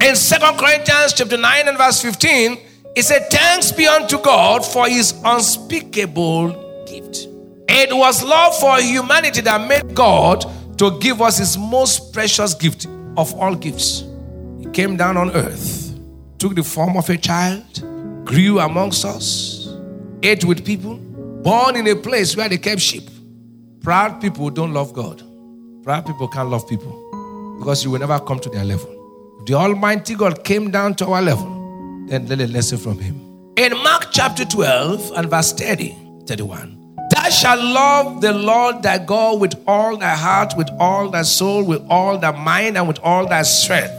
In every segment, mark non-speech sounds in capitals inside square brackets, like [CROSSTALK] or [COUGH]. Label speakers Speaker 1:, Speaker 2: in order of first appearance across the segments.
Speaker 1: In Second Corinthians chapter 9 and verse 15, it said, Thanks be unto God for his unspeakable gift. It was love for humanity that made God to give us his most precious gift of all gifts. He came down on earth, took the form of a child, grew amongst us, ate with people, born in a place where they kept sheep. Proud people don't love God. Proud people can't love people because you will never come to their level. The Almighty God came down to our level, then let a lesson from Him. In Mark chapter 12 and verse 30, 31, Thou shalt love the Lord thy God with all thy heart, with all thy soul, with all thy mind, and with all thy strength.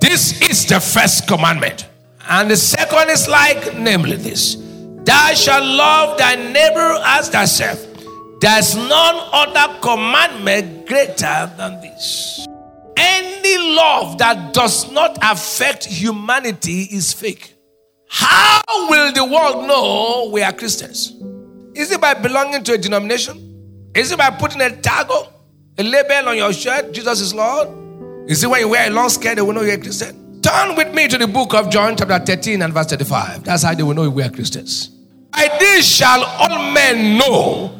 Speaker 1: This is the first commandment. And the second is like, namely, this Thou shalt love thy neighbor as thyself. There's none other commandment greater than this. Any love that does not affect humanity is fake. How will the world know we are Christians? Is it by belonging to a denomination? Is it by putting a tag, a label on your shirt, Jesus is Lord? Is it when you wear a long skirt they will know you're a Christian? Turn with me to the book of John, chapter 13 and verse 35. That's how they will know we are Christians. By this shall all men know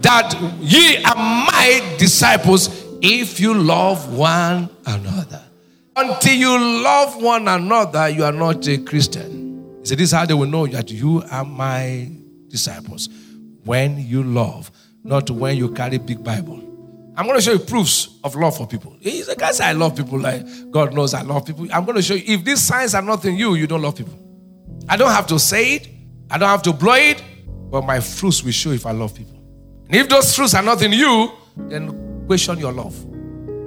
Speaker 1: that ye are my disciples if you love one another. Until you love one another, you are not a Christian. He said, This is how they will know that you are my disciples. When you love, not when you carry big Bible. I'm going to show you proofs of love for people. He's a guy say I love people like God knows I love people. I'm going to show you if these signs are not in you, you don't love people. I don't have to say it, I don't have to blow it, but my fruits will show if I love people. And if those fruits are not in you, then question your love.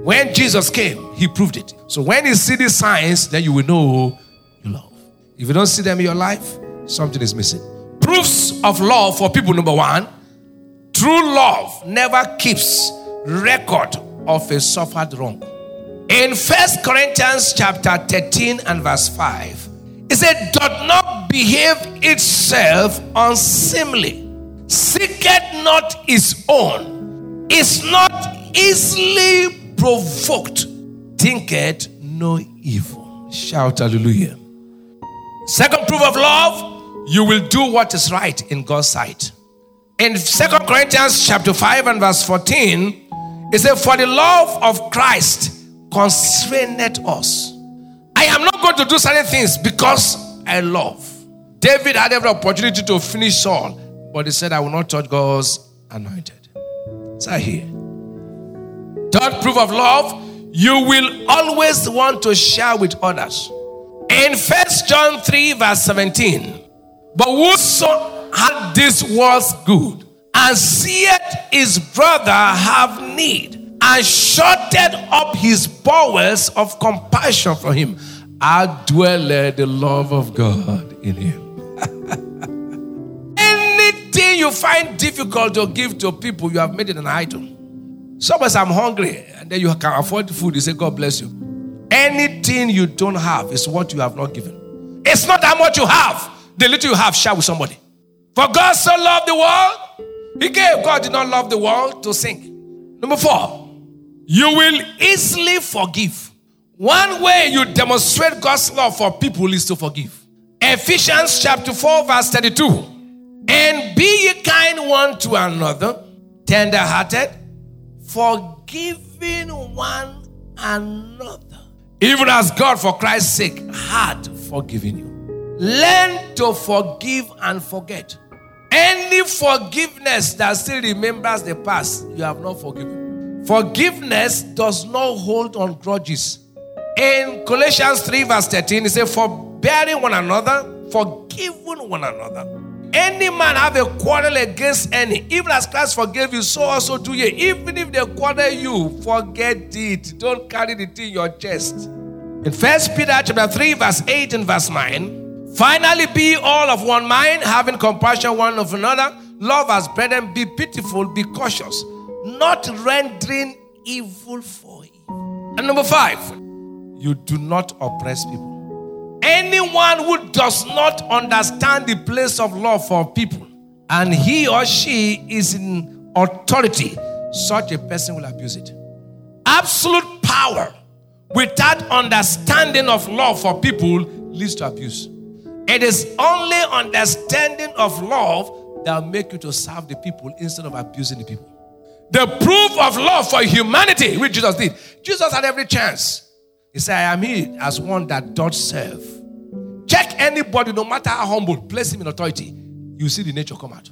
Speaker 1: When Jesus came, he proved it. So when you see these signs, then you will know you love. If you don't see them in your life, something is missing. Proofs of love for people number one, true love never keeps record of a suffered wrong. In First Corinthians chapter 13 and verse 5, it said, Doth not behave itself unseemly seeketh not his own, is not easily provoked, thinketh no evil. Shout hallelujah. Second proof of love, you will do what is right in God's sight. In Second Corinthians chapter 5 and verse 14, it says, For the love of Christ constraineth us. I am not going to do certain things because I love. David had every opportunity to finish Saul, but he said, I will not touch God's anointed. So here. Third proof of love, you will always want to share with others. In First John 3, verse 17, but whoso had this was good and seeth his brother have need and shutted up his bowels of compassion for him, I dwelleth the love of God in him. [LAUGHS] Anything you find difficult to give to people, you have made it an idol. Say, I'm hungry, and then you can afford food. You say, God bless you. Anything you don't have is what you have not given. It's not how much you have. The little you have, share with somebody. For God so loved the world, He gave. God did not love the world to sing. Number four, you will easily forgive. One way you demonstrate God's love for people is to forgive. Ephesians chapter 4, verse 32. And be ye kind one to another, tender hearted, forgiving one another. Even as God, for Christ's sake, had forgiven you. Learn to forgive and forget. Any forgiveness that still remembers the past, you have not forgiven. Forgiveness does not hold on grudges. In Colossians 3, verse 13, it says, Forbearing one another, forgiving one another. Any man have a quarrel against any, even as Christ forgave you, so also do ye. Even if they quarrel you, forget it. Don't carry thing in your chest. In First Peter chapter 3, verse 8 and verse 9, finally be all of one mind, having compassion one of another, love as brethren, be pitiful, be cautious, not rendering evil for evil. And number five, you do not oppress people. Anyone who does not understand the place of love for people and he or she is in authority, such a person will abuse it. Absolute power without understanding of love for people leads to abuse. It is only understanding of love that will make you to serve the people instead of abusing the people. The proof of love for humanity, which Jesus did. Jesus had every chance. He said, I am here as one that does serve. Check anybody, no matter how humble, place him in authority. You see the nature come out.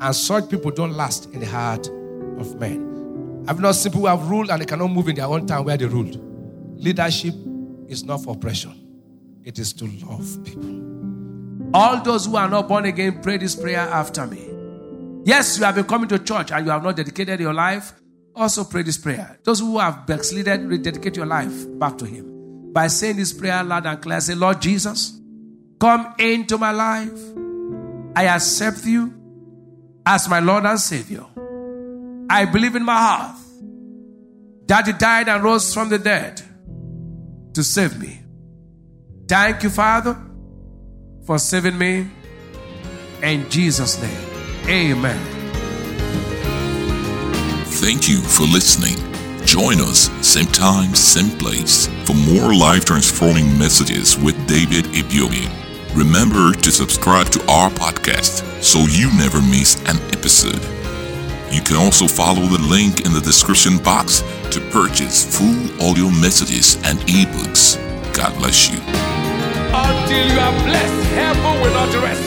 Speaker 1: And such people don't last in the heart of men. I've not seen people who have ruled and they cannot move in their own time where they ruled. Leadership is not for oppression, it is to love people. All those who are not born again, pray this prayer after me. Yes, you have been coming to church and you have not dedicated your life. Also pray this prayer. Those who have backslided, rededicate your life back to Him. By saying this prayer loud and clear, say, Lord Jesus, come into my life. I accept you as my Lord and Savior. I believe in my heart that He died and rose from the dead to save me. Thank you, Father, for saving me. In Jesus' name, amen.
Speaker 2: Thank you for listening. Join us same time, same place for more life transforming messages with David Ibiyeomie. Remember to subscribe to our podcast so you never miss an episode. You can also follow the link in the description box to purchase full audio messages and ebooks. God bless you.
Speaker 3: Until you are blessed, heaven will not rest.